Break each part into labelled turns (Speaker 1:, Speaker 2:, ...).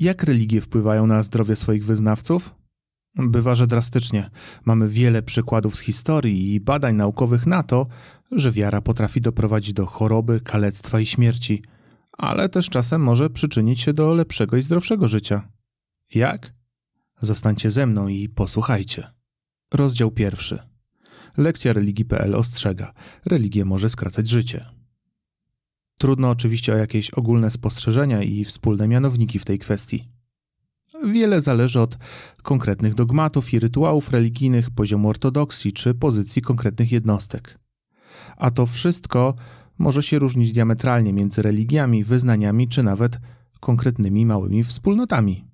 Speaker 1: Jak religie wpływają na zdrowie swoich wyznawców? Bywa, że drastycznie. Mamy wiele przykładów z historii i badań naukowych na to, że wiara potrafi doprowadzić do choroby, kalectwa i śmierci, ale też czasem może przyczynić się do lepszego i zdrowszego życia. Jak? Zostańcie ze mną i posłuchajcie. Rozdział pierwszy. Lekcja religii.pl ostrzega: religia może skracać życie. Trudno oczywiście o jakieś ogólne spostrzeżenia i wspólne mianowniki w tej kwestii. Wiele zależy od konkretnych dogmatów i rytuałów religijnych, poziomu ortodoksji czy pozycji konkretnych jednostek. A to wszystko może się różnić diametralnie między religiami, wyznaniami czy nawet konkretnymi małymi wspólnotami.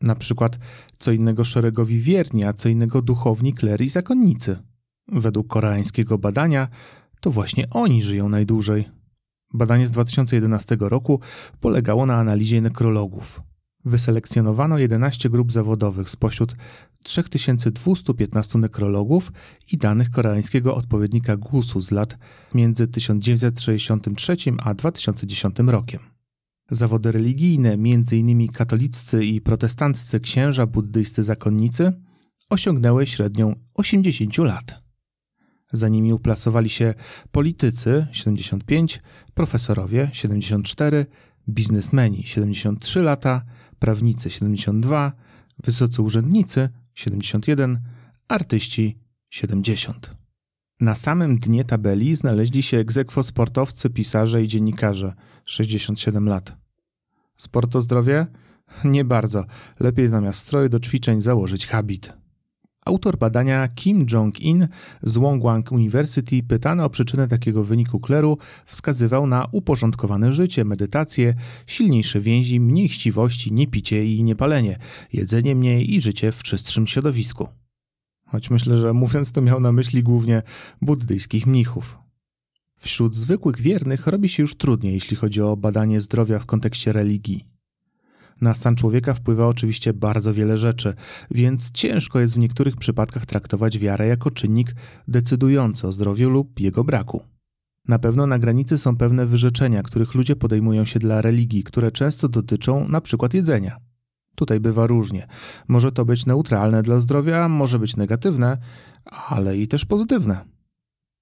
Speaker 1: Na przykład co innego szeregowi wierni, a co innego duchowni, klery i zakonnicy. Według koreańskiego badania to właśnie oni żyją najdłużej. Badanie z 2011 roku polegało na analizie nekrologów. Wyselekcjonowano 11 grup zawodowych spośród 3215 nekrologów i danych koreańskiego odpowiednika GUS-u z lat między 1963 a 2010 rokiem. Zawody religijne, m.in. katoliccy i protestanccy księża buddyjscy zakonnicy, osiągnęły średnią 80 lat. Za nimi uplasowali się politycy 75, profesorowie 74, biznesmeni 73 lata, prawnicy 72, wysocy urzędnicy 71, artyści 70. Na samym dnie tabeli znaleźli się egzekwo sportowcy, pisarze i dziennikarze 67 lat. Sport to zdrowie? Nie bardzo. Lepiej zamiast stroju do ćwiczeń założyć habit. Autor badania Kim Jong-in z Wongwang University, pytany o przyczynę takiego wyniku kleru, wskazywał na uporządkowane życie, medytację, silniejsze więzi, mniej chciwości, niepicie i niepalenie, jedzenie mniej i życie w czystszym środowisku. Choć myślę, że mówiąc to miał na myśli głównie buddyjskich mnichów. Wśród zwykłych wiernych robi się już trudniej, jeśli chodzi o badanie zdrowia w kontekście religii. Na stan człowieka wpływa oczywiście bardzo wiele rzeczy, więc ciężko jest w niektórych przypadkach traktować wiarę jako czynnik decydujący o zdrowiu lub jego braku. Na pewno na granicy są pewne wyrzeczenia, których ludzie podejmują się dla religii, które często dotyczą na przykład jedzenia. Tutaj bywa różnie. Może to być neutralne dla zdrowia, może być negatywne, ale i też pozytywne.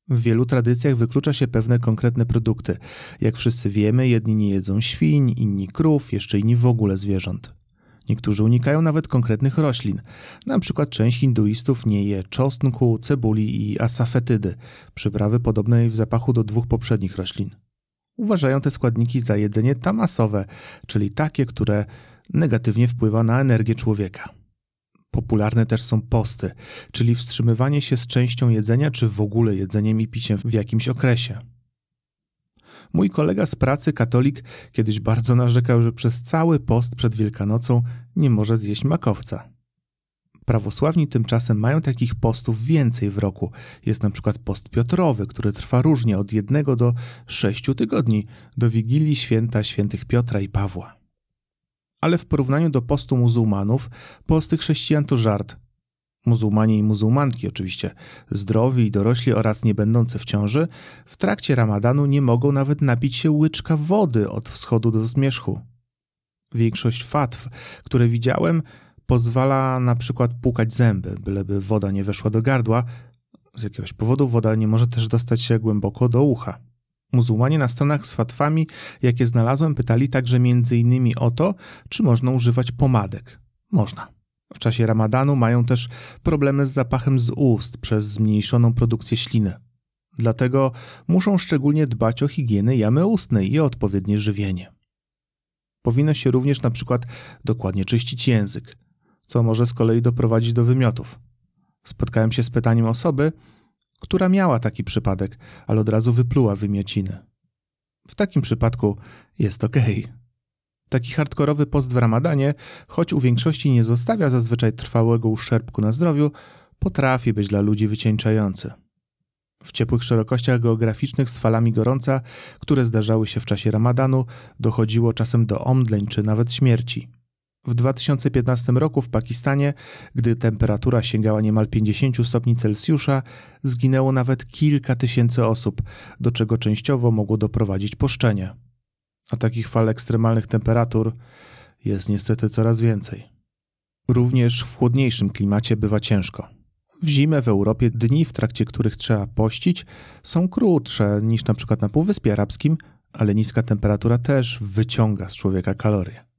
Speaker 1: W wielu tradycjach wyklucza się pewne konkretne produkty. Jak wszyscy wiemy, jedni nie jedzą świń, inni krów, jeszcze inni w ogóle zwierząt. Niektórzy unikają nawet konkretnych roślin. Na przykład część hinduistów nie je czosnku, cebuli i asafetydy, przyprawy podobnej w zapachu do dwóch poprzednich roślin. Uważają te składniki za jedzenie tamasowe, czyli takie, które negatywnie wpływa na energię człowieka. Popularne też są posty, czyli wstrzymywanie się z częścią jedzenia czy w ogóle jedzeniem i piciem w jakimś okresie. Mój kolega z pracy, katolik, kiedyś bardzo narzekał, że przez cały post przed Wielkanocą nie może zjeść makowca. Prawosławni tymczasem mają takich postów więcej w roku. Jest na przykład post Piotrowy, który trwa różnie od jednego do sześciu tygodni, do Wigilii Święta Świętych Piotra i Pawła ale w porównaniu do postu muzułmanów, posty chrześcijan to żart. Muzułmanie i muzułmanki, oczywiście, zdrowi i dorośli oraz nie będące w ciąży, w trakcie ramadanu nie mogą nawet napić się łyczka wody od wschodu do zmierzchu. Większość fatw, które widziałem, pozwala na przykład płukać zęby, byleby woda nie weszła do gardła. Z jakiegoś powodu woda nie może też dostać się głęboko do ucha. Muzułmanie na stronach z fatwami, jakie znalazłem, pytali także innymi o to, czy można używać pomadek. Można. W czasie ramadanu mają też problemy z zapachem z ust przez zmniejszoną produkcję śliny. Dlatego muszą szczególnie dbać o higienę jamy ustnej i o odpowiednie żywienie. Powinno się również na przykład dokładnie czyścić język, co może z kolei doprowadzić do wymiotów. Spotkałem się z pytaniem osoby, która miała taki przypadek, ale od razu wypluła wymiociny. W takim przypadku jest ok. Taki hardkorowy post w ramadanie, choć u większości nie zostawia zazwyczaj trwałego uszczerbku na zdrowiu, potrafi być dla ludzi wycieńczający. W ciepłych szerokościach geograficznych z falami gorąca, które zdarzały się w czasie ramadanu, dochodziło czasem do omdleń czy nawet śmierci. W 2015 roku w Pakistanie, gdy temperatura sięgała niemal 50 stopni Celsjusza, zginęło nawet kilka tysięcy osób, do czego częściowo mogło doprowadzić poszczenie. A takich fal ekstremalnych temperatur jest niestety coraz więcej. Również w chłodniejszym klimacie bywa ciężko. W zimę w Europie dni, w trakcie których trzeba pościć, są krótsze niż przykład na Półwyspie Arabskim, ale niska temperatura też wyciąga z człowieka kalorie.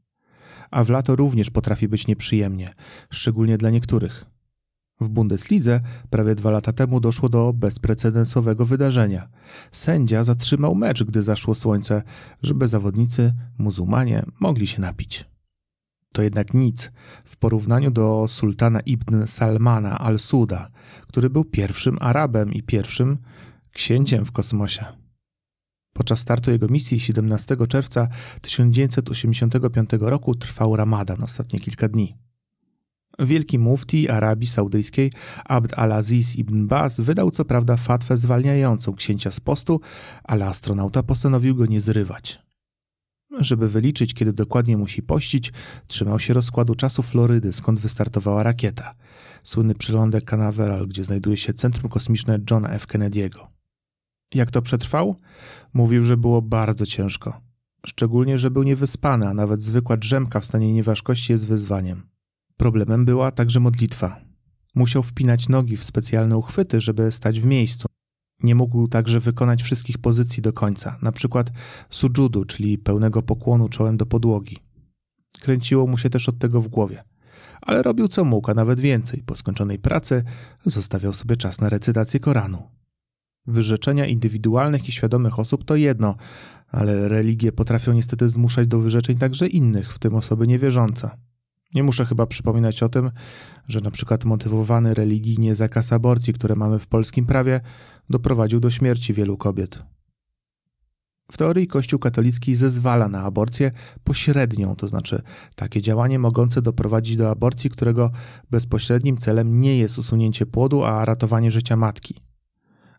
Speaker 1: A w lato również potrafi być nieprzyjemnie, szczególnie dla niektórych. W Bundeslidze prawie dwa lata temu doszło do bezprecedensowego wydarzenia. Sędzia zatrzymał mecz, gdy zaszło słońce, żeby zawodnicy, muzułmanie, mogli się napić. To jednak nic w porównaniu do sultana ibn Salmana al-Suda, który był pierwszym Arabem i pierwszym księciem w kosmosie. Podczas startu jego misji 17 czerwca 1985 roku trwał Ramadan ostatnie kilka dni. Wielki mufti Arabii Saudyjskiej Abd al-Aziz ibn Baz wydał co prawda fatwę zwalniającą księcia z postu, ale astronauta postanowił go nie zrywać. Żeby wyliczyć, kiedy dokładnie musi pościć, trzymał się rozkładu czasu Florydy, skąd wystartowała rakieta. Słynny przylądek Canaveral, gdzie znajduje się Centrum Kosmiczne Johna F. Kennedy'ego. Jak to przetrwał? Mówił, że było bardzo ciężko. Szczególnie, że był niewyspany, a nawet zwykła drzemka w stanie nieważkości jest wyzwaniem. Problemem była także modlitwa. Musiał wpinać nogi w specjalne uchwyty, żeby stać w miejscu. Nie mógł także wykonać wszystkich pozycji do końca, na przykład sujudu, czyli pełnego pokłonu czołem do podłogi. Kręciło mu się też od tego w głowie. Ale robił co mógł, a nawet więcej. Po skończonej pracy zostawiał sobie czas na recytację Koranu. Wyrzeczenia indywidualnych i świadomych osób to jedno, ale religie potrafią niestety zmuszać do wyrzeczeń także innych, w tym osoby niewierzące. Nie muszę chyba przypominać o tym, że na przykład motywowany religijnie zakaz aborcji, które mamy w polskim prawie, doprowadził do śmierci wielu kobiet. W teorii Kościół katolicki zezwala na aborcję pośrednią, to znaczy takie działanie mogące doprowadzić do aborcji, którego bezpośrednim celem nie jest usunięcie płodu, a ratowanie życia matki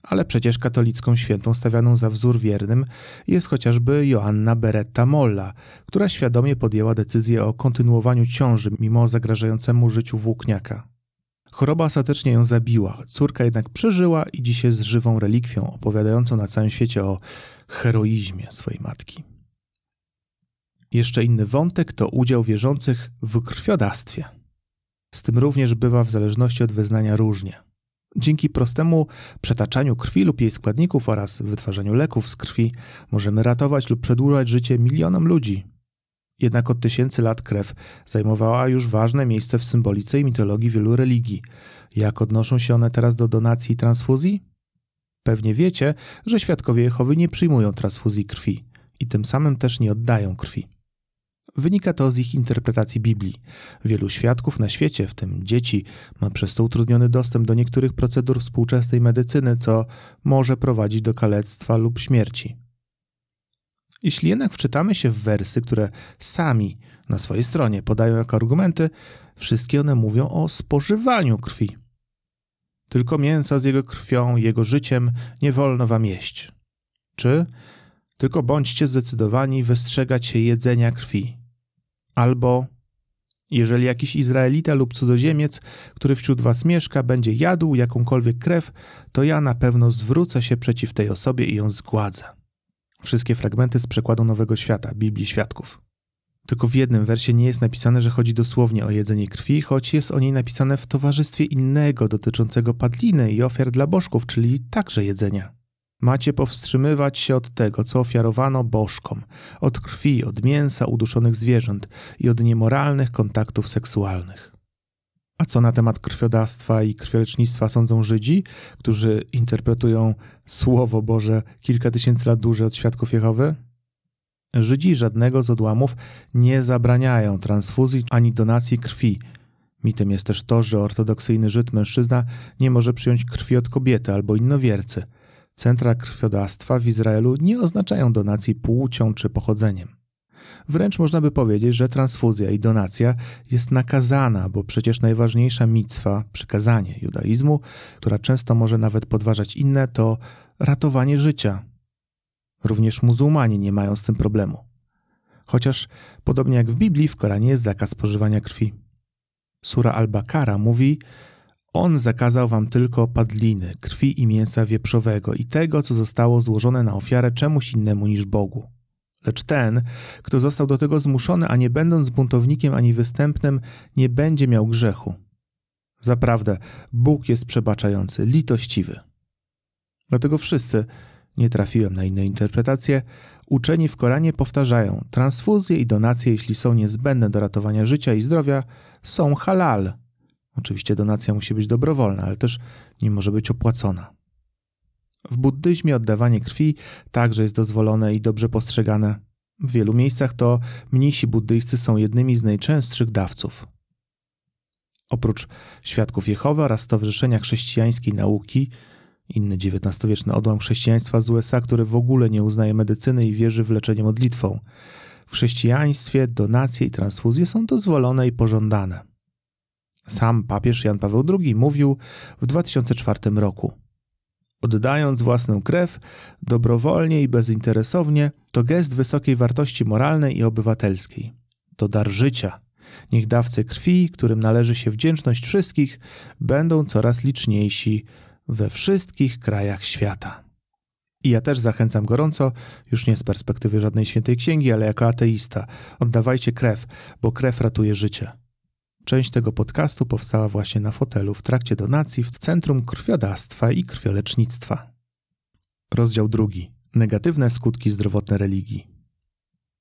Speaker 1: ale przecież katolicką świętą stawianą za wzór wiernym jest chociażby Joanna Beretta Molla, która świadomie podjęła decyzję o kontynuowaniu ciąży mimo zagrażającemu życiu włókniaka. Choroba ostatecznie ją zabiła, córka jednak przeżyła i dziś jest żywą relikwią opowiadającą na całym świecie o heroizmie swojej matki. Jeszcze inny wątek to udział wierzących w krwiodawstwie. Z tym również bywa w zależności od wyznania różnie. Dzięki prostemu przetaczaniu krwi lub jej składników oraz wytwarzaniu leków z krwi możemy ratować lub przedłużać życie milionom ludzi. Jednak od tysięcy lat krew zajmowała już ważne miejsce w symbolice i mitologii wielu religii. Jak odnoszą się one teraz do donacji i transfuzji? Pewnie wiecie, że świadkowie Jehowy nie przyjmują transfuzji krwi i tym samym też nie oddają krwi. Wynika to z ich interpretacji Biblii. Wielu świadków na świecie, w tym dzieci, ma przez to utrudniony dostęp do niektórych procedur współczesnej medycyny, co może prowadzić do kalectwa lub śmierci. Jeśli jednak wczytamy się w wersy, które sami na swojej stronie podają jako argumenty, wszystkie one mówią o spożywaniu krwi. Tylko mięsa z jego krwią, jego życiem nie wolno wam jeść. Czy tylko bądźcie zdecydowani wystrzegać się jedzenia krwi. Albo jeżeli jakiś Izraelita lub cudzoziemiec, który wśród was mieszka, będzie jadł jakąkolwiek krew, to ja na pewno zwrócę się przeciw tej osobie i ją zgładzę. Wszystkie fragmenty z przekładu Nowego Świata, Biblii Świadków. Tylko w jednym wersie nie jest napisane, że chodzi dosłownie o jedzenie krwi, choć jest o niej napisane w towarzystwie innego dotyczącego padliny i ofiar dla bożków, czyli także jedzenia. Macie powstrzymywać się od tego, co ofiarowano bożkom, od krwi, od mięsa uduszonych zwierząt i od niemoralnych kontaktów seksualnych. A co na temat krwiodawstwa i krwiolecznictwa sądzą Żydzi, którzy interpretują Słowo Boże kilka tysięcy lat dłużej od świadków Jehowy? Żydzi żadnego z odłamów nie zabraniają transfuzji ani donacji krwi. Mitem jest też to, że ortodoksyjny Żyd mężczyzna nie może przyjąć krwi od kobiety albo innowiercy – Centra krwiodawstwa w Izraelu nie oznaczają donacji płcią czy pochodzeniem. Wręcz można by powiedzieć, że transfuzja i donacja jest nakazana, bo przecież najważniejsza mitwa, przykazanie judaizmu, która często może nawet podważać inne, to ratowanie życia. Również muzułmanie nie mają z tym problemu. Chociaż, podobnie jak w Biblii, w Koranie jest zakaz spożywania krwi. Sura al-Bakara mówi, on zakazał wam tylko padliny, krwi i mięsa wieprzowego i tego, co zostało złożone na ofiarę czemuś innemu niż Bogu. Lecz ten, kto został do tego zmuszony, a nie będąc buntownikiem ani występnym, nie będzie miał grzechu. Zaprawdę, Bóg jest przebaczający, litościwy. Dlatego wszyscy, nie trafiłem na inne interpretacje, uczeni w Koranie powtarzają: transfuzje i donacje, jeśli są niezbędne do ratowania życia i zdrowia, są halal. Oczywiście donacja musi być dobrowolna, ale też nie może być opłacona. W buddyzmie oddawanie krwi także jest dozwolone i dobrze postrzegane. W wielu miejscach to mnisi buddyjscy są jednymi z najczęstszych dawców. Oprócz świadków Jehowy oraz Stowarzyszenia Chrześcijańskiej Nauki, inny XIX-wieczny odłam chrześcijaństwa z USA, który w ogóle nie uznaje medycyny i wierzy w leczenie modlitwą. W chrześcijaństwie donacje i transfuzje są dozwolone i pożądane. Sam papież Jan Paweł II mówił w 2004 roku – Oddając własną krew, dobrowolnie i bezinteresownie, to gest wysokiej wartości moralnej i obywatelskiej. To dar życia. Niech dawcy krwi, którym należy się wdzięczność wszystkich, będą coraz liczniejsi we wszystkich krajach świata. I ja też zachęcam gorąco, już nie z perspektywy żadnej świętej księgi, ale jako ateista, oddawajcie krew, bo krew ratuje życie. Część tego podcastu powstała właśnie na fotelu w trakcie donacji w Centrum Krwiodawstwa i Krwiolecznictwa. Rozdział drugi. Negatywne skutki zdrowotne religii.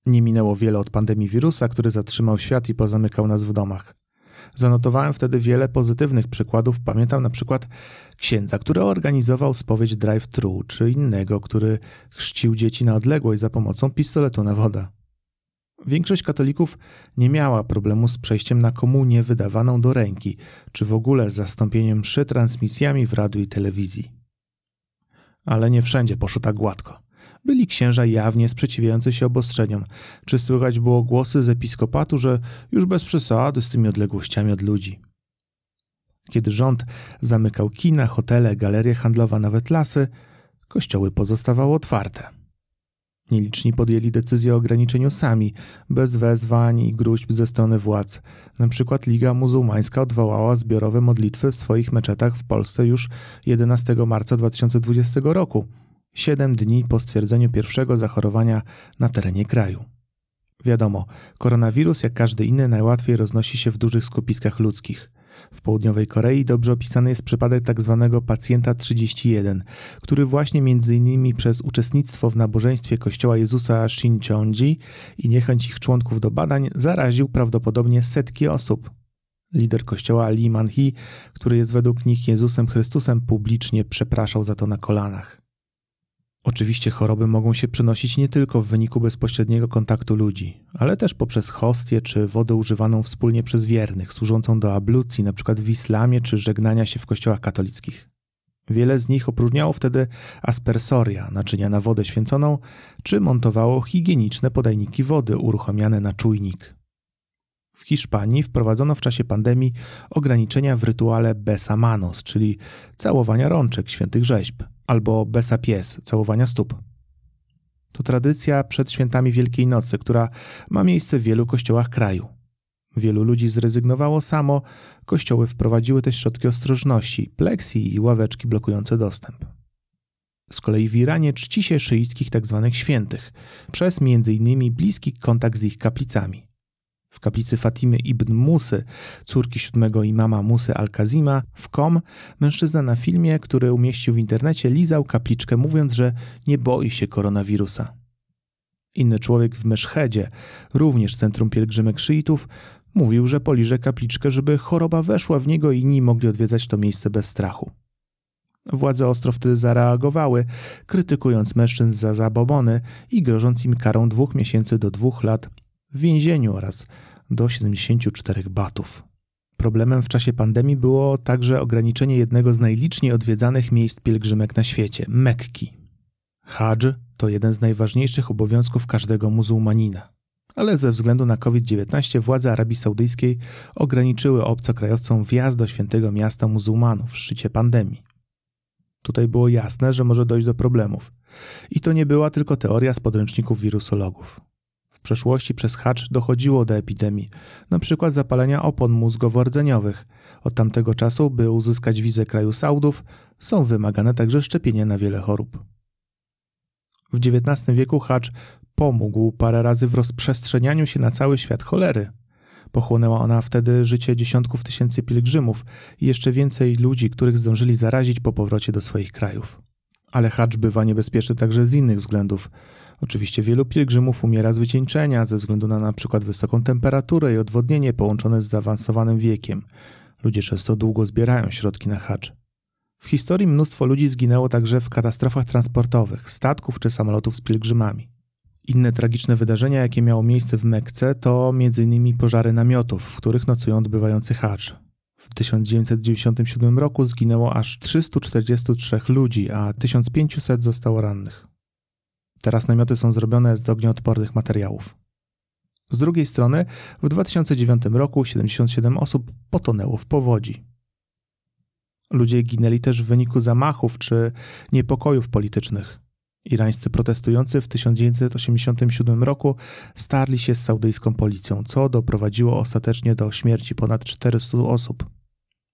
Speaker 1: Nie minęło wiele od pandemii wirusa, który zatrzymał świat i pozamykał nas w domach. Zanotowałem wtedy wiele pozytywnych przykładów. Pamiętam na przykład księdza, który organizował spowiedź drive-thru, czy innego, który chrzcił dzieci na odległość za pomocą pistoletu na wodę. Większość katolików nie miała problemu z przejściem na komunię wydawaną do ręki, czy w ogóle z zastąpieniem mszy transmisjami w radiu i telewizji. Ale nie wszędzie poszło tak gładko. Byli księża jawnie sprzeciwiający się obostrzeniom, czy słychać było głosy z episkopatu, że już bez przesady z tymi odległościami od ludzi. Kiedy rząd zamykał kina, hotele, galerie handlowe, nawet lasy, kościoły pozostawały otwarte. Nieliczni podjęli decyzję o ograniczeniu sami, bez wezwań i gruźb ze strony władz. Na przykład Liga Muzułmańska odwołała zbiorowe modlitwy w swoich meczetach w Polsce już 11 marca 2020 roku, siedem dni po stwierdzeniu pierwszego zachorowania na terenie kraju. Wiadomo, koronawirus, jak każdy inny, najłatwiej roznosi się w dużych skupiskach ludzkich – w południowej Korei dobrze opisany jest przypadek tzw. Tak pacjenta 31, który właśnie m.in. przez uczestnictwo w nabożeństwie kościoła Jezusa Shincheonji i niechęć ich członków do badań zaraził prawdopodobnie setki osób. Lider kościoła Lee Man-hee, który jest według nich Jezusem Chrystusem, publicznie przepraszał za to na kolanach. Oczywiście choroby mogą się przenosić nie tylko w wyniku bezpośredniego kontaktu ludzi, ale też poprzez hostię czy wodę używaną wspólnie przez wiernych, służącą do ablucji, np. w islamie czy żegnania się w kościołach katolickich. Wiele z nich opróżniało wtedy aspersoria, naczynia na wodę święconą, czy montowało higieniczne podajniki wody uruchamiane na czujnik. W Hiszpanii wprowadzono w czasie pandemii ograniczenia w rytuale besamanos, czyli całowania rączek świętych rzeźb albo besa pies, całowania stóp. To tradycja przed świętami Wielkiej Nocy, która ma miejsce w wielu kościołach kraju. Wielu ludzi zrezygnowało samo, kościoły wprowadziły też środki ostrożności, pleksji i ławeczki blokujące dostęp. Z kolei w Iranie czci się szyickich tzw. Tak świętych, przez m.in. bliski kontakt z ich kaplicami. W kaplicy Fatimy ibn Musy, córki siódmego imama Musy al-Kazima, w Kom, mężczyzna na filmie, który umieścił w internecie, lizał kapliczkę, mówiąc, że nie boi się koronawirusa. Inny człowiek w Meszhedzie, również centrum pielgrzymek szyitów, mówił, że poliże kapliczkę, żeby choroba weszła w niego i inni mogli odwiedzać to miejsce bez strachu. Władze ostro wtedy zareagowały, krytykując mężczyzn za zabobony i grożąc im karą dwóch miesięcy do dwóch lat w więzieniu oraz do 74 batów. Problemem w czasie pandemii było także ograniczenie jednego z najliczniej odwiedzanych miejsc pielgrzymek na świecie Mekki. Hadż to jeden z najważniejszych obowiązków każdego muzułmanina. Ale ze względu na COVID-19 władze Arabii Saudyjskiej ograniczyły obcokrajowcom wjazd do świętego miasta muzułmanów w szczycie pandemii. Tutaj było jasne, że może dojść do problemów. I to nie była tylko teoria z podręczników wirusologów przeszłości przez hacz dochodziło do epidemii, np. zapalenia opon mózgowo-rdzeniowych. Od tamtego czasu, by uzyskać wizę kraju Saudów, są wymagane także szczepienia na wiele chorób. W XIX wieku hacz pomógł parę razy w rozprzestrzenianiu się na cały świat cholery. Pochłonęła ona wtedy życie dziesiątków tysięcy pielgrzymów i jeszcze więcej ludzi, których zdążyli zarazić po powrocie do swoich krajów. Ale hacz bywa niebezpieczny także z innych względów. Oczywiście wielu pielgrzymów umiera z wycieńczenia ze względu na np. wysoką temperaturę i odwodnienie połączone z zaawansowanym wiekiem. Ludzie często długo zbierają środki na hacz. W historii mnóstwo ludzi zginęło także w katastrofach transportowych, statków czy samolotów z pielgrzymami. Inne tragiczne wydarzenia, jakie miało miejsce w Mekce, to m.in. pożary namiotów, w których nocują odbywający hacz. W 1997 roku zginęło aż 343 ludzi, a 1500 zostało rannych. Teraz namioty są zrobione z ognioodpornych materiałów. Z drugiej strony, w 2009 roku 77 osób potonęło w powodzi. Ludzie ginęli też w wyniku zamachów czy niepokojów politycznych. Irańscy protestujący w 1987 roku starli się z saudyjską policją, co doprowadziło ostatecznie do śmierci ponad 400 osób.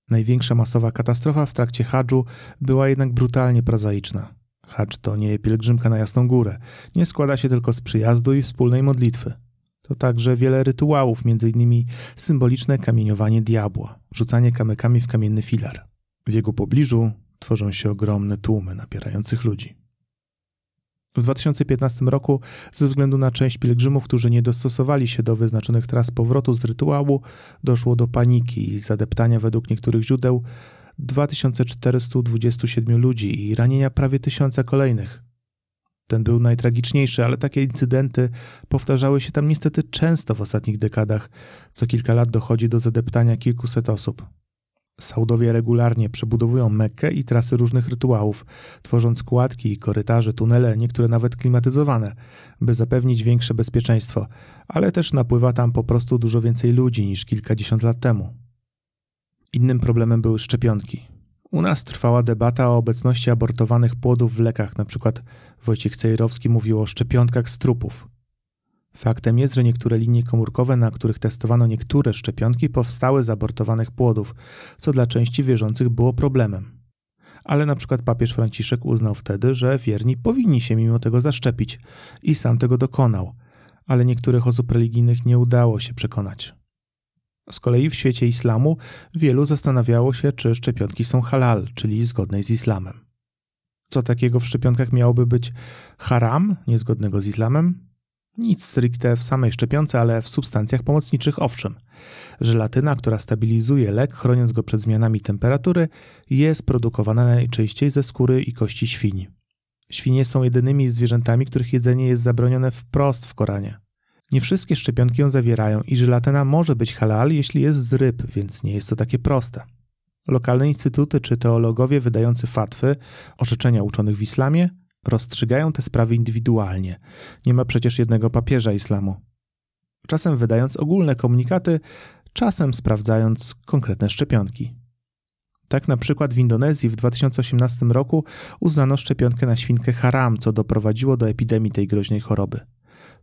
Speaker 1: Największa masowa katastrofa w trakcie hadżu była jednak brutalnie prozaiczna. Hadż to nie pielgrzymka na Jasną Górę, nie składa się tylko z przyjazdu i wspólnej modlitwy. To także wiele rytuałów, m.in. symboliczne kamieniowanie diabła, rzucanie kamykami w kamienny filar. W jego pobliżu tworzą się ogromne tłumy napierających ludzi. W 2015 roku, ze względu na część pielgrzymów, którzy nie dostosowali się do wyznaczonych tras powrotu z rytuału, doszło do paniki i zadeptania według niektórych źródeł 2427 ludzi i ranienia prawie tysiąca kolejnych. Ten był najtragiczniejszy, ale takie incydenty powtarzały się tam niestety często w ostatnich dekadach. Co kilka lat dochodzi do zadeptania kilkuset osób. Saudowie regularnie przebudowują Mekkę i trasy różnych rytuałów, tworząc kładki, korytarze, tunele, niektóre nawet klimatyzowane, by zapewnić większe bezpieczeństwo, ale też napływa tam po prostu dużo więcej ludzi niż kilkadziesiąt lat temu. Innym problemem były szczepionki. U nas trwała debata o obecności abortowanych płodów w lekach, przykład Wojciech Cejrowski mówił o szczepionkach z trupów. Faktem jest, że niektóre linie komórkowe, na których testowano niektóre szczepionki, powstały z abortowanych płodów, co dla części wierzących było problemem. Ale na przykład papież Franciszek uznał wtedy, że wierni powinni się mimo tego zaszczepić i sam tego dokonał, ale niektórych osób religijnych nie udało się przekonać. Z kolei w świecie islamu wielu zastanawiało się, czy szczepionki są halal, czyli zgodne z islamem. Co takiego w szczepionkach miałoby być haram, niezgodnego z islamem? Nic stricte w samej szczepionce, ale w substancjach pomocniczych owszem. Żelatyna, która stabilizuje lek, chroniąc go przed zmianami temperatury, jest produkowana najczęściej ze skóry i kości świni. Świnie są jedynymi zwierzętami, których jedzenie jest zabronione wprost w Koranie. Nie wszystkie szczepionki ją zawierają i żelatyna może być halal, jeśli jest z ryb, więc nie jest to takie proste. Lokalne instytuty czy teologowie wydający fatwy, orzeczenia uczonych w islamie, rozstrzygają te sprawy indywidualnie. Nie ma przecież jednego papieża islamu. Czasem wydając ogólne komunikaty, czasem sprawdzając konkretne szczepionki. Tak na przykład w Indonezji w 2018 roku uznano szczepionkę na świnkę haram, co doprowadziło do epidemii tej groźnej choroby.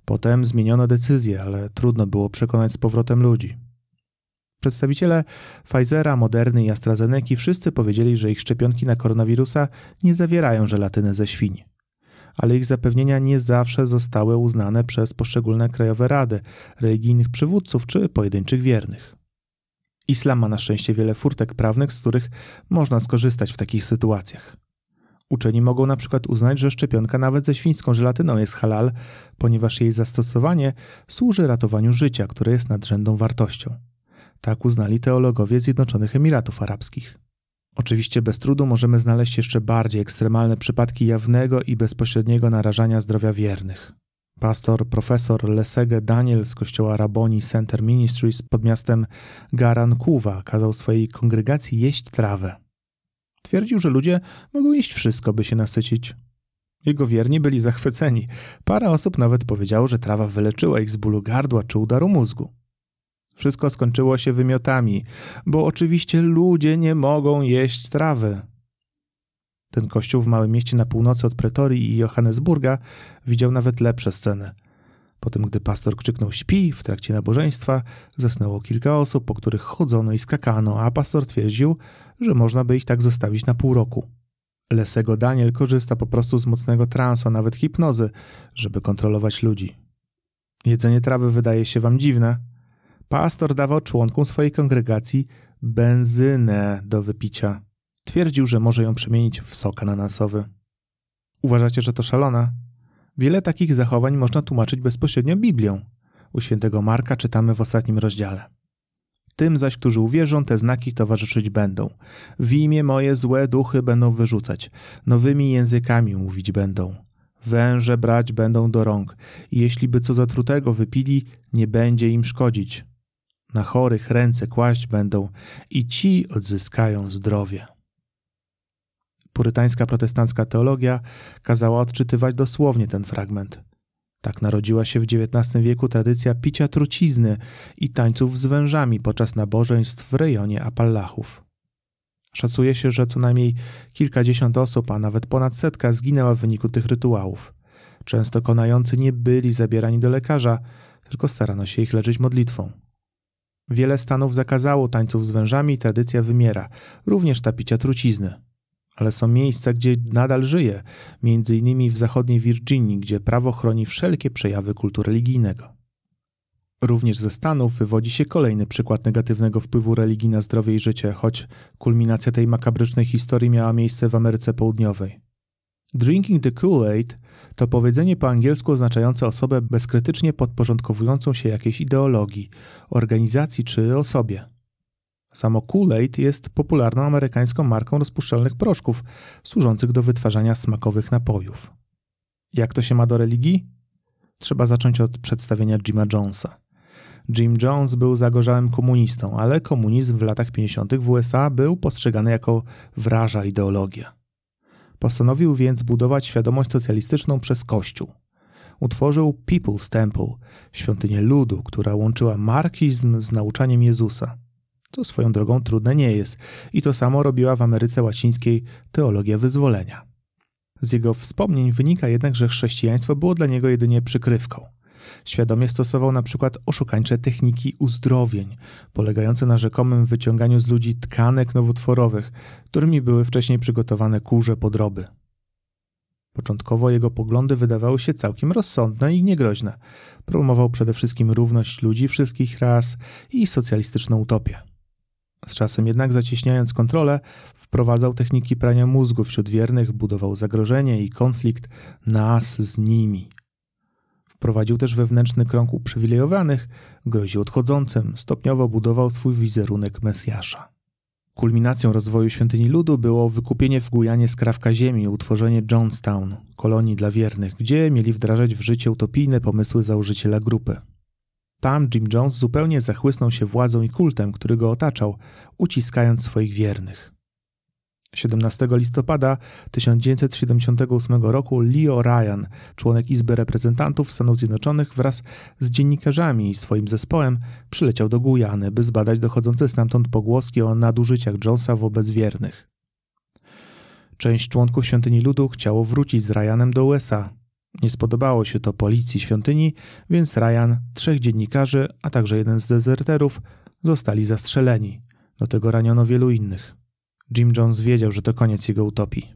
Speaker 1: Potem zmieniono decyzję, ale trudno było przekonać z powrotem ludzi. Przedstawiciele Pfizera, Moderny i AstraZeneca wszyscy powiedzieli, że ich szczepionki na koronawirusa nie zawierają żelatyny ze świń. Ale ich zapewnienia nie zawsze zostały uznane przez poszczególne krajowe rady, religijnych przywódców czy pojedynczych wiernych. Islam ma na szczęście wiele furtek prawnych, z których można skorzystać w takich sytuacjach. Uczeni mogą na przykład uznać, że szczepionka nawet ze świńską żelatyną jest halal, ponieważ jej zastosowanie służy ratowaniu życia, które jest nadrzędną wartością. Tak uznali teologowie Zjednoczonych Emiratów Arabskich. Oczywiście bez trudu możemy znaleźć jeszcze bardziej ekstremalne przypadki jawnego i bezpośredniego narażania zdrowia wiernych. Pastor profesor Lesege Daniel z kościoła Raboni Center Ministries pod miastem Garankuwa kazał swojej kongregacji jeść trawę. Twierdził, że ludzie mogą jeść wszystko, by się nasycić. Jego wierni byli zachwyceni. Parę osób nawet powiedziało, że trawa wyleczyła ich z bólu gardła czy udaru mózgu. Wszystko skończyło się wymiotami, bo oczywiście ludzie nie mogą jeść trawy. Ten kościół w małym mieście na północy od Pretorii i Johannesburga widział nawet lepsze sceny. Potem, gdy pastor krzyknął śpi w trakcie nabożeństwa, zasnęło kilka osób, po których chodzono i skakano, a pastor twierdził, że można by ich tak zostawić na pół roku. Lesego Daniel korzysta po prostu z mocnego transu, a nawet hipnozy, żeby kontrolować ludzi. Jedzenie trawy wydaje się wam dziwne? Pastor dawał członkom swojej kongregacji benzynę do wypicia. Twierdził, że może ją przemienić w sok ananasowy. Uważacie, że to szalone? Wiele takich zachowań można tłumaczyć bezpośrednio Biblią. U świętego Marka czytamy w ostatnim rozdziale. Tym zaś, którzy uwierzą, te znaki towarzyszyć będą. W imię moje złe duchy będą wyrzucać, nowymi językami mówić będą. Węże brać będą do rąk i jeśli by co zatrutego wypili, nie będzie im szkodzić. Na chorych ręce kłaść będą i ci odzyskają zdrowie. Purytańska protestancka teologia kazała odczytywać dosłownie ten fragment. Tak narodziła się w XIX wieku tradycja picia trucizny i tańców z wężami podczas nabożeństw w rejonie Apalachów. Szacuje się, że co najmniej kilkadziesiąt osób, a nawet ponad setka zginęła w wyniku tych rytuałów. Często konający nie byli zabierani do lekarza, tylko starano się ich leczyć modlitwą. Wiele stanów zakazało tańców z wężami i tradycja wymiera, również ta picia trucizny ale są miejsca, gdzie nadal żyje, między innymi w zachodniej Virginii, gdzie prawo chroni wszelkie przejawy kultu religijnego. Również ze Stanów wywodzi się kolejny przykład negatywnego wpływu religii na zdrowie i życie, choć kulminacja tej makabrycznej historii miała miejsce w Ameryce Południowej. Drinking the Kool-Aid to powiedzenie po angielsku oznaczające osobę bezkrytycznie podporządkowującą się jakiejś ideologii, organizacji czy osobie. Samo Kool-Aid jest popularną amerykańską marką rozpuszczalnych proszków, służących do wytwarzania smakowych napojów. Jak to się ma do religii? Trzeba zacząć od przedstawienia Jima Jonesa. Jim Jones był zagorzałym komunistą, ale komunizm w latach 50. w USA był postrzegany jako wraża ideologia. Postanowił więc budować świadomość socjalistyczną przez Kościół. Utworzył People's Temple, świątynię ludu, która łączyła marksizm z nauczaniem Jezusa. To swoją drogą trudne nie jest i to samo robiła w Ameryce Łacińskiej teologia wyzwolenia. Z jego wspomnień wynika jednak, że chrześcijaństwo było dla niego jedynie przykrywką. Świadomie stosował na przykład oszukańcze techniki uzdrowień, polegające na rzekomym wyciąganiu z ludzi tkanek nowotworowych, którymi były wcześniej przygotowane kurze podroby. Początkowo jego poglądy wydawały się całkiem rozsądne i niegroźne. Promował przede wszystkim równość ludzi wszystkich ras i socjalistyczną utopię. Z czasem jednak zacieśniając kontrolę, wprowadzał techniki prania mózgu wśród wiernych, budował zagrożenie i konflikt nas z nimi. Wprowadził też wewnętrzny krąg uprzywilejowanych, groził odchodzącym, stopniowo budował swój wizerunek Mesjasza. Kulminacją rozwoju świątyni ludu było wykupienie w Gujanie skrawka ziemi i utworzenie Jonestown, kolonii dla wiernych, gdzie mieli wdrażać w życie utopijne pomysły założyciela grupy. Tam Jim Jones zupełnie zachłysnął się władzą i kultem, który go otaczał, uciskając swoich wiernych. 17 listopada 1978 roku Leo Ryan, członek Izby Reprezentantów Stanów Zjednoczonych wraz z dziennikarzami i swoim zespołem przyleciał do Gujany, by zbadać dochodzące stamtąd pogłoski o nadużyciach Jonesa wobec wiernych. Część członków Świątyni Ludu chciało wrócić z Ryanem do USA, nie spodobało się to policji świątyni, więc Ryan, trzech dziennikarzy, a także jeden z dezerterów zostali zastrzeleni. Do tego raniono wielu innych. Jim Jones wiedział, że to koniec jego utopii.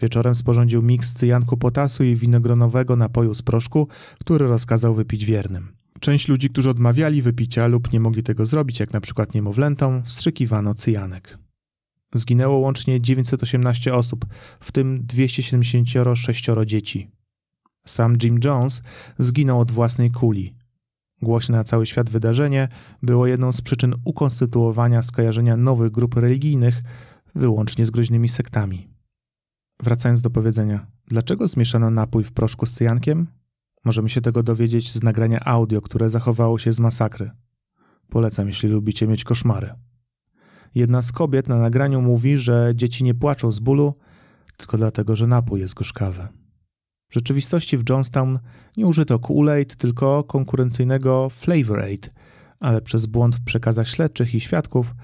Speaker 1: Wieczorem sporządził miks cyjanku potasu i winogronowego napoju z proszku, który rozkazał wypić wiernym. Część ludzi, którzy odmawiali wypicia lub nie mogli tego zrobić, jak na przykład niemowlętom, wstrzykiwano cyjanek. Zginęło łącznie 918 osób, w tym 276 dzieci. Sam Jim Jones zginął od własnej kuli. Głośne na cały świat wydarzenie było jedną z przyczyn ukonstytuowania skojarzenia nowych grup religijnych wyłącznie z groźnymi sektami. Wracając do powiedzenia, dlaczego zmieszano napój w proszku z cyjankiem? Możemy się tego dowiedzieć z nagrania audio, które zachowało się z masakry. Polecam, jeśli lubicie mieć koszmary. Jedna z kobiet na nagraniu mówi, że dzieci nie płaczą z bólu, tylko dlatego, że napój jest gorzkawy. W rzeczywistości w Johnstown nie użyto Kool-Aid, tylko konkurencyjnego Flavor Aid, ale przez błąd w przekazach śledczych i świadków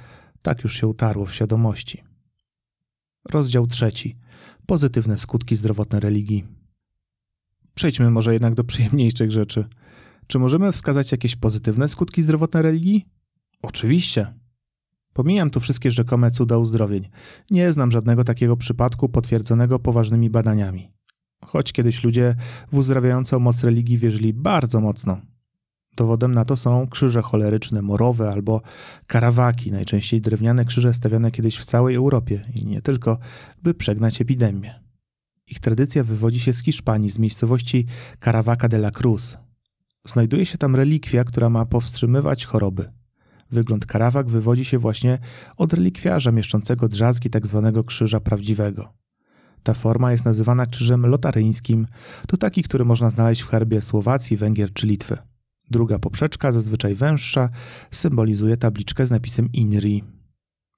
Speaker 1: tak już się utarło w świadomości. Rozdział trzeci. Pozytywne skutki zdrowotne religii. Przejdźmy może jednak do przyjemniejszych rzeczy. Czy możemy wskazać jakieś pozytywne skutki zdrowotne religii? Oczywiście. Pomijam tu wszystkie rzekome cuda uzdrowień. Nie znam żadnego takiego przypadku potwierdzonego poważnymi badaniami. Choć kiedyś ludzie w uzdrawiającą moc religii wierzyli bardzo mocno. Dowodem na to są krzyże choleryczne, morowe albo karawaki, najczęściej drewniane krzyże stawiane kiedyś w całej Europie i nie tylko, by przegnać epidemię. Ich tradycja wywodzi się z Hiszpanii, z miejscowości Caravaca de la Cruz. Znajduje się tam relikwia, która ma powstrzymywać choroby. Wygląd karawak wywodzi się właśnie od relikwiarza mieszczącego drzazgi tzw. Tak krzyża prawdziwego. Ta forma jest nazywana krzyżem lotaryńskim. To taki, który można znaleźć w herbie Słowacji, Węgier czy Litwy. Druga poprzeczka, zazwyczaj węższa, symbolizuje tabliczkę z napisem INRI.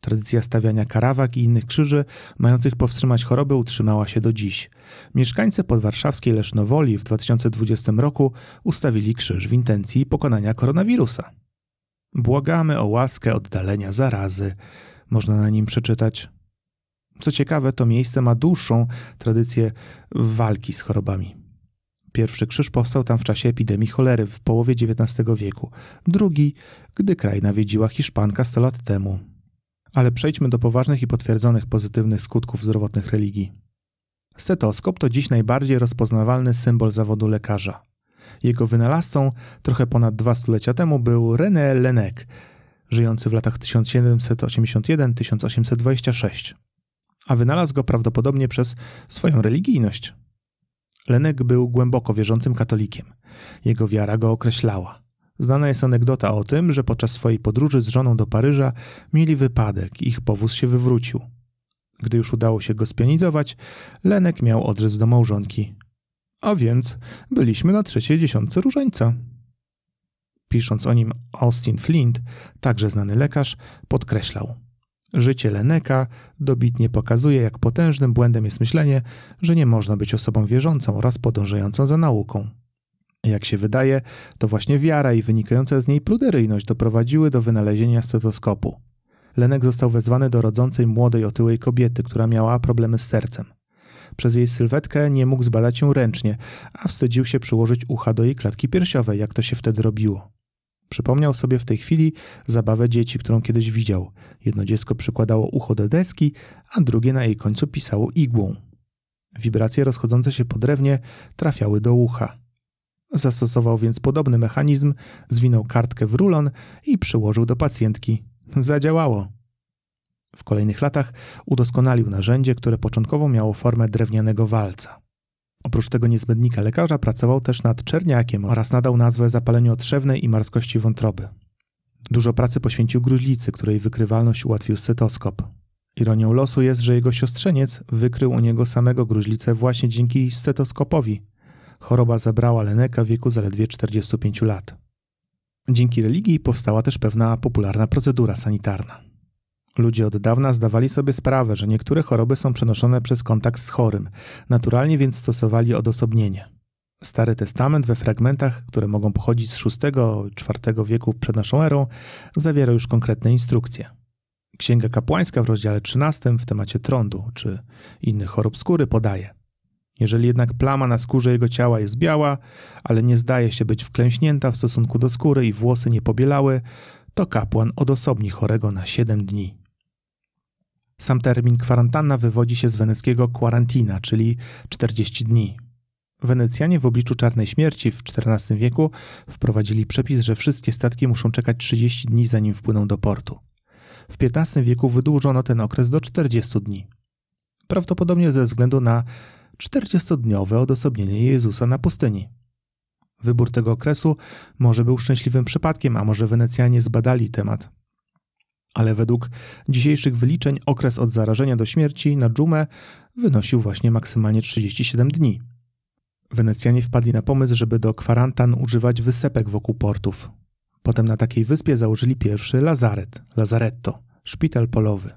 Speaker 1: Tradycja stawiania karawak i innych krzyży mających powstrzymać choroby utrzymała się do dziś. Mieszkańcy podwarszawskiej Lesznowoli w 2020 roku ustawili krzyż w intencji pokonania koronawirusa. Błagamy o łaskę oddalenia zarazy. Można na nim przeczytać. Co ciekawe, to miejsce ma dłuższą tradycję walki z chorobami. Pierwszy krzyż powstał tam w czasie epidemii cholery w połowie XIX wieku, drugi, gdy kraj nawiedziła Hiszpanka 100 lat temu. Ale przejdźmy do poważnych i potwierdzonych pozytywnych skutków zdrowotnych religii. Stetoskop to dziś najbardziej rozpoznawalny symbol zawodu lekarza. Jego wynalazcą trochę ponad dwa stulecia temu był René Lenec, żyjący w latach 1781-1826. A wynalazł go prawdopodobnie przez swoją religijność. Lenek był głęboko wierzącym katolikiem. Jego wiara go określała. Znana jest anegdota o tym, że podczas swojej podróży z żoną do Paryża mieli wypadek ich powóz się wywrócił. Gdy już udało się go spionizować, Lenek miał odrzec do małżonki. A więc byliśmy na trzeciej dziesiątce różańca. Pisząc o nim Austin Flint, także znany lekarz, podkreślał – Życie Leneka dobitnie pokazuje, jak potężnym błędem jest myślenie, że nie można być osobą wierzącą oraz podążającą za nauką. Jak się wydaje, to właśnie wiara i wynikająca z niej pruderyjność doprowadziły do wynalezienia stetoskopu. Lenek został wezwany do rodzącej młodej otyłej kobiety, która miała problemy z sercem. Przez jej sylwetkę nie mógł zbadać ją ręcznie, a wstydził się przyłożyć ucha do jej klatki piersiowej, jak to się wtedy robiło. Przypomniał sobie w tej chwili zabawę dzieci, którą kiedyś widział. Jedno dziecko przykładało ucho do deski, a drugie na jej końcu pisało igłą. Wibracje rozchodzące się po drewnie trafiały do ucha. Zastosował więc podobny mechanizm, zwinął kartkę w rulon i przyłożył do pacjentki. Zadziałało. W kolejnych latach udoskonalił narzędzie, które początkowo miało formę drewnianego walca. Oprócz tego niezbędnika lekarza pracował też nad czerniakiem oraz nadał nazwę zapaleniu otrzewnej i marskości wątroby. Dużo pracy poświęcił gruźlicy, której wykrywalność ułatwił stetoskop. Ironią losu jest, że jego siostrzeniec wykrył u niego samego gruźlicę właśnie dzięki stetoskopowi. Choroba zabrała Leneka w wieku zaledwie 45 lat. Dzięki religii powstała też pewna popularna procedura sanitarna. Ludzie od dawna zdawali sobie sprawę, że niektóre choroby są przenoszone przez kontakt z chorym, naturalnie więc stosowali odosobnienie. Stary Testament we fragmentach, które mogą pochodzić z VI-IV wieku przed naszą erą, zawiera już konkretne instrukcje. Księga kapłańska w rozdziale 13 w temacie trądu czy innych chorób skóry podaje. Jeżeli jednak plama na skórze jego ciała jest biała, ale nie zdaje się być wklęśnięta w stosunku do skóry i włosy nie pobielały, to kapłan odosobni chorego na 7 dni. Sam termin kwarantanna wywodzi się z weneckiego quarantina, czyli 40 dni. Wenecjanie w obliczu czarnej śmierci w XIV wieku wprowadzili przepis, że wszystkie statki muszą czekać 30 dni zanim wpłyną do portu. W XV wieku wydłużono ten okres do 40 dni. Prawdopodobnie ze względu na 40-dniowe odosobnienie Jezusa na pustyni. Wybór tego okresu może był szczęśliwym przypadkiem, a może Wenecjanie zbadali temat ale według dzisiejszych wyliczeń okres od zarażenia do śmierci na dżumę wynosił właśnie maksymalnie 37 dni. Wenecjanie wpadli na pomysł, żeby do kwarantan używać wysepek wokół portów. Potem na takiej wyspie założyli pierwszy lazaret, lazaretto, szpital polowy.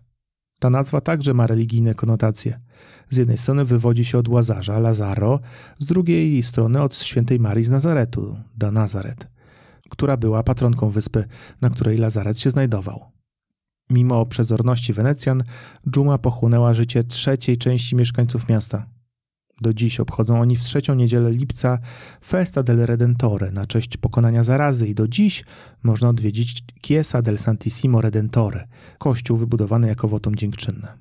Speaker 1: Ta nazwa także ma religijne konotacje. Z jednej strony wywodzi się od łazarza, Lazaro, z drugiej strony od świętej Marii z Nazaretu, da Nazaret, która była patronką wyspy, na której lazaret się znajdował. Mimo przezorności Wenecjan, dżuma pochłonęła życie trzeciej części mieszkańców miasta. Do dziś obchodzą oni w trzecią niedzielę lipca Festa del Redentore na cześć pokonania zarazy i do dziś można odwiedzić Chiesa del Santissimo Redentore, kościół wybudowany jako wotum dziękczynne.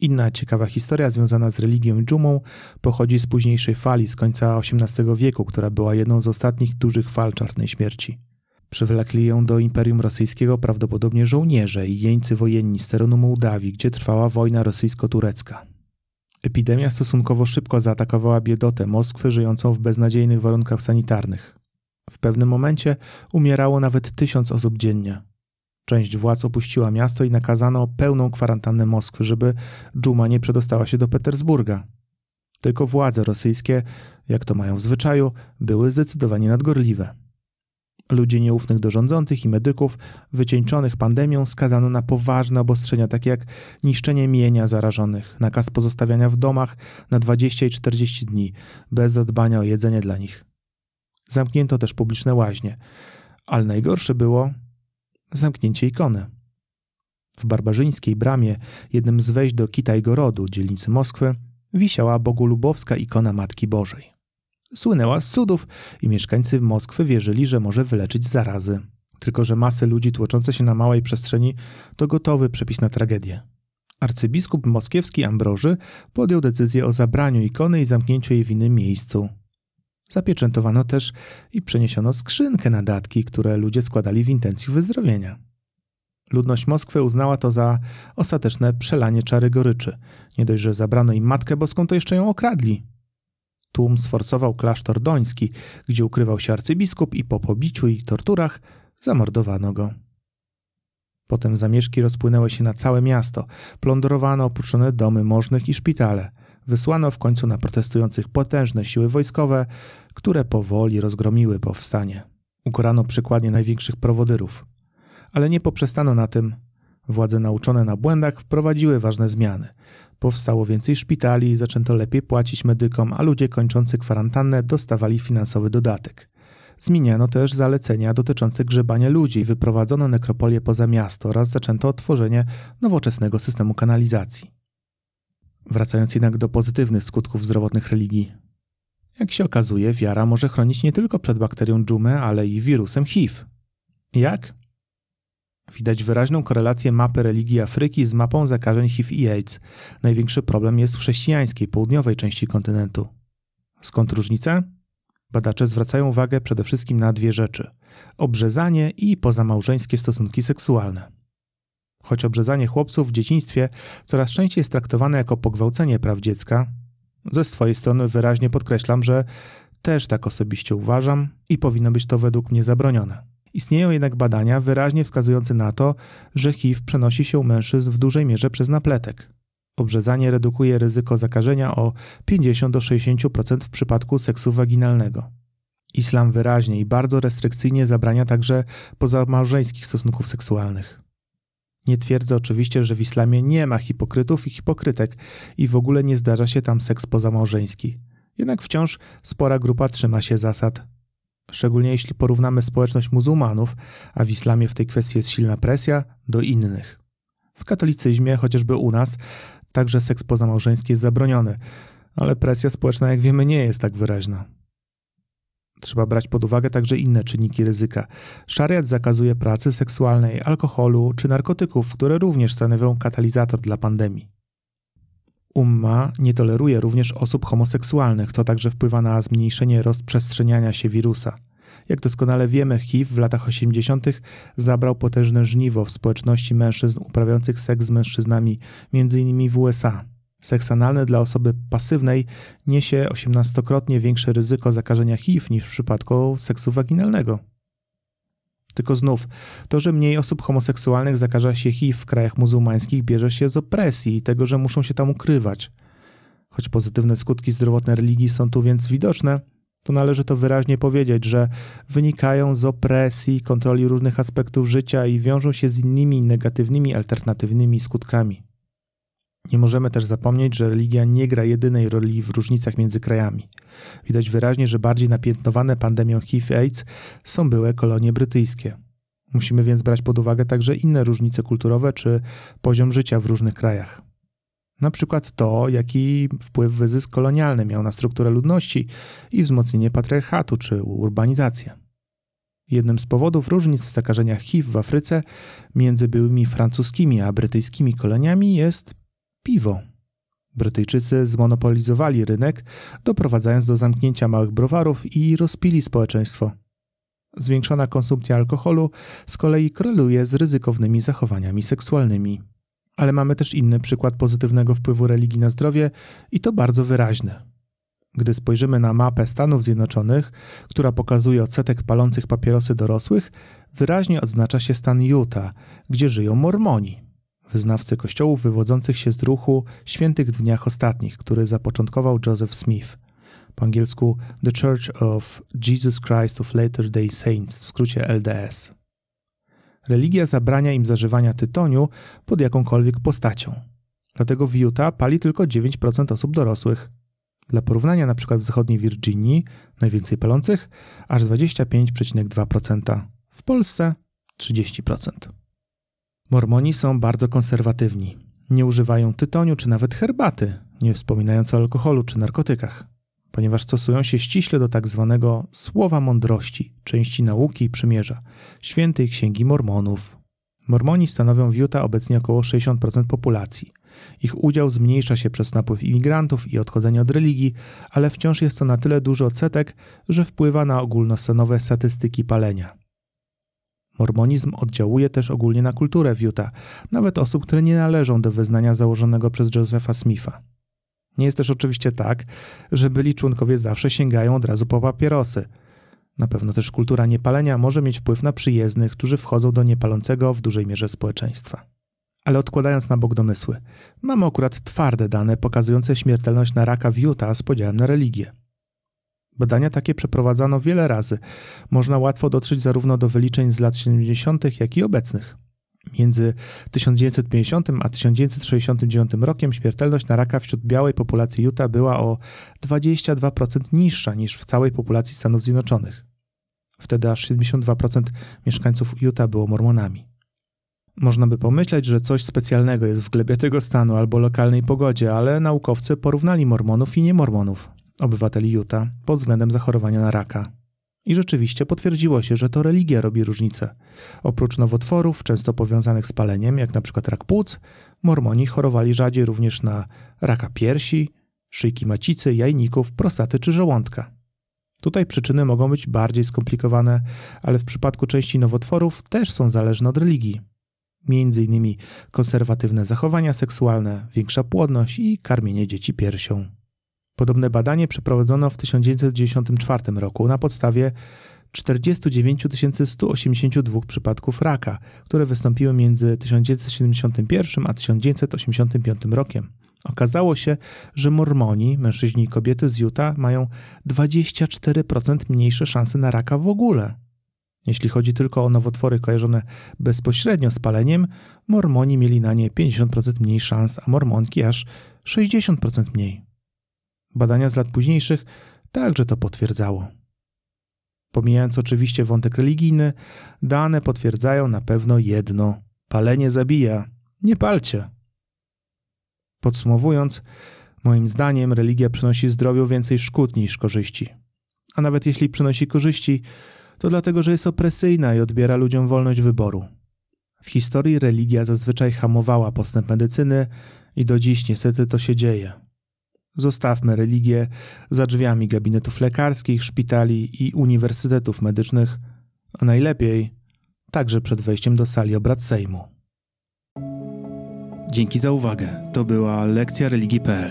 Speaker 1: Inna ciekawa historia związana z religią dżumą pochodzi z późniejszej fali z końca XVIII wieku, która była jedną z ostatnich dużych fal czarnej śmierci. Przywlekli ją do Imperium Rosyjskiego prawdopodobnie żołnierze i jeńcy wojenni z terenu Mołdawii, gdzie trwała wojna rosyjsko-turecka. Epidemia stosunkowo szybko zaatakowała biedotę Moskwy żyjącą w beznadziejnych warunkach sanitarnych. W pewnym momencie umierało nawet tysiąc osób dziennie. Część władz opuściła miasto i nakazano pełną kwarantannę Moskwy, żeby dżuma nie przedostała się do Petersburga. Tylko władze rosyjskie, jak to mają w zwyczaju, były zdecydowanie nadgorliwe. Ludzi nieufnych do rządzących i medyków, wycieńczonych pandemią, skazano na poważne obostrzenia, takie jak niszczenie mienia zarażonych, nakaz pozostawiania w domach na 20 i 40 dni, bez zadbania o jedzenie dla nich. Zamknięto też publiczne łaźnie, ale najgorsze było zamknięcie ikony. W barbarzyńskiej bramie, jednym z wejść do Kitajgorodu, dzielnicy Moskwy, wisiała bogolubowska ikona Matki Bożej słynęła z cudów i mieszkańcy Moskwy wierzyli, że może wyleczyć zarazy. Tylko, że masy ludzi tłoczące się na małej przestrzeni to gotowy przepis na tragedię. Arcybiskup moskiewski Ambroży podjął decyzję o zabraniu ikony i zamknięciu jej w innym miejscu. Zapieczętowano też i przeniesiono skrzynkę na datki, które ludzie składali w intencji wyzdrowienia. Ludność Moskwy uznała to za ostateczne przelanie czary goryczy. Nie dość, że zabrano im Matkę Boską, to jeszcze ją okradli. Tłum sforcował klasztor doński, gdzie ukrywał się arcybiskup i po pobiciu i torturach zamordowano go. Potem zamieszki rozpłynęły się na całe miasto, plądrowano opuszczone domy możnych i szpitale. Wysłano w końcu na protestujących potężne siły wojskowe, które powoli rozgromiły powstanie. Ukorano przykładnie największych prowodyrów. Ale nie poprzestano na tym. Władze nauczone na błędach wprowadziły ważne zmiany. Powstało więcej szpitali, zaczęto lepiej płacić medykom, a ludzie kończący kwarantannę dostawali finansowy dodatek. Zmieniano też zalecenia dotyczące grzebania ludzi, wyprowadzono nekropolię poza miasto oraz zaczęto tworzenie nowoczesnego systemu kanalizacji. Wracając jednak do pozytywnych skutków zdrowotnych religii. Jak się okazuje, wiara może chronić nie tylko przed bakterią dżumę, ale i wirusem HIV. Jak? Widać wyraźną korelację mapy religii Afryki z mapą zakażeń HIV i AIDS. Największy problem jest w chrześcijańskiej, południowej części kontynentu. Skąd różnica? Badacze zwracają uwagę przede wszystkim na dwie rzeczy: obrzezanie i pozamałżeńskie stosunki seksualne. Choć obrzezanie chłopców w dzieciństwie coraz częściej jest traktowane jako pogwałcenie praw dziecka, ze swojej strony wyraźnie podkreślam, że też tak osobiście uważam i powinno być to według mnie zabronione. Istnieją jednak badania wyraźnie wskazujące na to, że HIV przenosi się u mężczyzn w dużej mierze przez napletek. Obrzezanie redukuje ryzyko zakażenia o 50-60% w przypadku seksu waginalnego. Islam wyraźnie i bardzo restrykcyjnie zabrania także pozamałżeńskich stosunków seksualnych. Nie twierdzę oczywiście, że w islamie nie ma hipokrytów i hipokrytek i w ogóle nie zdarza się tam seks pozamałżeński. Jednak wciąż spora grupa trzyma się zasad szczególnie jeśli porównamy społeczność muzułmanów, a w islamie w tej kwestii jest silna presja, do innych. W katolicyzmie, chociażby u nas, także seks pozamałżeński jest zabroniony, ale presja społeczna, jak wiemy, nie jest tak wyraźna. Trzeba brać pod uwagę także inne czynniki ryzyka. Szariat zakazuje pracy seksualnej, alkoholu czy narkotyków, które również stanowią katalizator dla pandemii. Umma nie toleruje również osób homoseksualnych, co także wpływa na zmniejszenie rozprzestrzeniania się wirusa. Jak doskonale wiemy, HIV w latach 80. zabrał potężne żniwo w społeczności mężczyzn uprawiających seks z mężczyznami, m.in. w USA. Seks analny dla osoby pasywnej niesie 18-krotnie większe ryzyko zakażenia HIV niż w przypadku seksu waginalnego. Tylko znów, to, że mniej osób homoseksualnych zakaża się HIV w krajach muzułmańskich, bierze się z opresji i tego, że muszą się tam ukrywać. Choć pozytywne skutki zdrowotne religii są tu więc widoczne, to należy to wyraźnie powiedzieć, że wynikają z opresji, kontroli różnych aspektów życia i wiążą się z innymi negatywnymi, alternatywnymi skutkami. Nie możemy też zapomnieć, że religia nie gra jedynej roli w różnicach między krajami. Widać wyraźnie, że bardziej napiętnowane pandemią HIV-AIDS są były kolonie brytyjskie. Musimy więc brać pod uwagę także inne różnice kulturowe czy poziom życia w różnych krajach. Na przykład to, jaki wpływ wyzysk kolonialny miał na strukturę ludności i wzmocnienie patriarchatu czy urbanizację. Jednym z powodów różnic w zakażeniach HIV w Afryce między byłymi francuskimi a brytyjskimi koloniami jest piwo. Brytyjczycy zmonopolizowali rynek, doprowadzając do zamknięcia małych browarów i rozpili społeczeństwo. Zwiększona konsumpcja alkoholu z kolei koreluje z ryzykownymi zachowaniami seksualnymi. Ale mamy też inny przykład pozytywnego wpływu religii na zdrowie i to bardzo wyraźny. Gdy spojrzymy na mapę Stanów Zjednoczonych, która pokazuje odsetek palących papierosy dorosłych, wyraźnie odznacza się stan Utah, gdzie żyją Mormoni, wyznawcy kościołów wywodzących się z ruchu Świętych Dniach Ostatnich, który zapoczątkował Joseph Smith. Po angielsku The Church of Jesus Christ of Latter-day Saints, w skrócie LDS. Religia zabrania im zażywania tytoniu pod jakąkolwiek postacią. Dlatego w Utah pali tylko 9% osób dorosłych. Dla porównania, na przykład w zachodniej Virginii najwięcej palących aż 25,2%, w Polsce 30%. Mormoni są bardzo konserwatywni. Nie używają tytoniu czy nawet herbaty, nie wspominając o alkoholu czy narkotykach, ponieważ stosują się ściśle do tak zwanego słowa mądrości, części nauki i przymierza, świętej księgi Mormonów. Mormoni stanowią w Utah obecnie około 60% populacji. Ich udział zmniejsza się przez napływ imigrantów i odchodzenie od religii, ale wciąż jest to na tyle duży odsetek, że wpływa na ogólnostanowe statystyki palenia. Mormonizm oddziałuje też ogólnie na kulturę w Utah, nawet osób, które nie należą do wyznania założonego przez Josepha Smitha. Nie jest też oczywiście tak, że byli członkowie zawsze sięgają od razu po papierosy. Na pewno też kultura niepalenia może mieć wpływ na przyjezdnych, którzy wchodzą do niepalącego w dużej mierze społeczeństwa. Ale odkładając na bok domysły, mamy akurat twarde dane pokazujące śmiertelność na raka w Utah z podziałem na religię. Badania takie przeprowadzano wiele razy. Można łatwo dotrzeć zarówno do wyliczeń z lat 70., jak i obecnych. Między 1950 a 1969 rokiem śmiertelność na raka wśród białej populacji Utah była o 22% niższa niż w całej populacji Stanów Zjednoczonych. Wtedy aż 72% mieszkańców Utah było mormonami. Można by pomyśleć, że coś specjalnego jest w glebie tego stanu albo lokalnej pogodzie, ale naukowcy porównali mormonów i niemormonów obywateli Utah pod względem zachorowania na raka. I rzeczywiście potwierdziło się, że to religia robi różnicę. Oprócz nowotworów, często powiązanych z paleniem, jak przykład rak płuc, mormoni chorowali rzadziej również na raka piersi, szyjki macicy, jajników, prostaty czy żołądka. Tutaj przyczyny mogą być bardziej skomplikowane, ale w przypadku części nowotworów też są zależne od religii. Między innymi konserwatywne zachowania seksualne, większa płodność i karmienie dzieci piersią. Podobne badanie przeprowadzono w 1994 roku na podstawie 49 182 przypadków raka, które wystąpiły między 1971 a 1985 rokiem. Okazało się, że mormoni, mężczyźni i kobiety z Utah mają 24% mniejsze szanse na raka w ogóle. Jeśli chodzi tylko o nowotwory kojarzone bezpośrednio z paleniem, mormoni mieli na nie 50% mniej szans, a mormonki aż 60% mniej. Badania z lat późniejszych także to potwierdzało. Pomijając oczywiście wątek religijny, dane potwierdzają na pewno jedno: palenie zabija. Nie palcie. Podsumowując, moim zdaniem religia przynosi zdrowiu więcej szkód niż korzyści. A nawet jeśli przynosi korzyści, to dlatego, że jest opresyjna i odbiera ludziom wolność wyboru. W historii religia zazwyczaj hamowała postęp medycyny i do dziś niestety to się dzieje. Zostawmy religię za drzwiami gabinetów lekarskich, szpitali i uniwersytetów medycznych, a najlepiej także przed wejściem do sali obrad Sejmu. Dzięki za uwagę. To była lekcja religii.pl.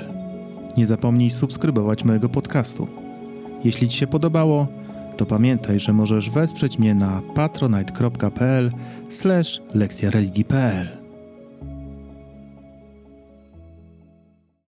Speaker 1: Nie zapomnij subskrybować mojego podcastu. Jeśli Ci się podobało, to pamiętaj, że możesz wesprzeć mnie na patronite.pl/lekcja religii.pl.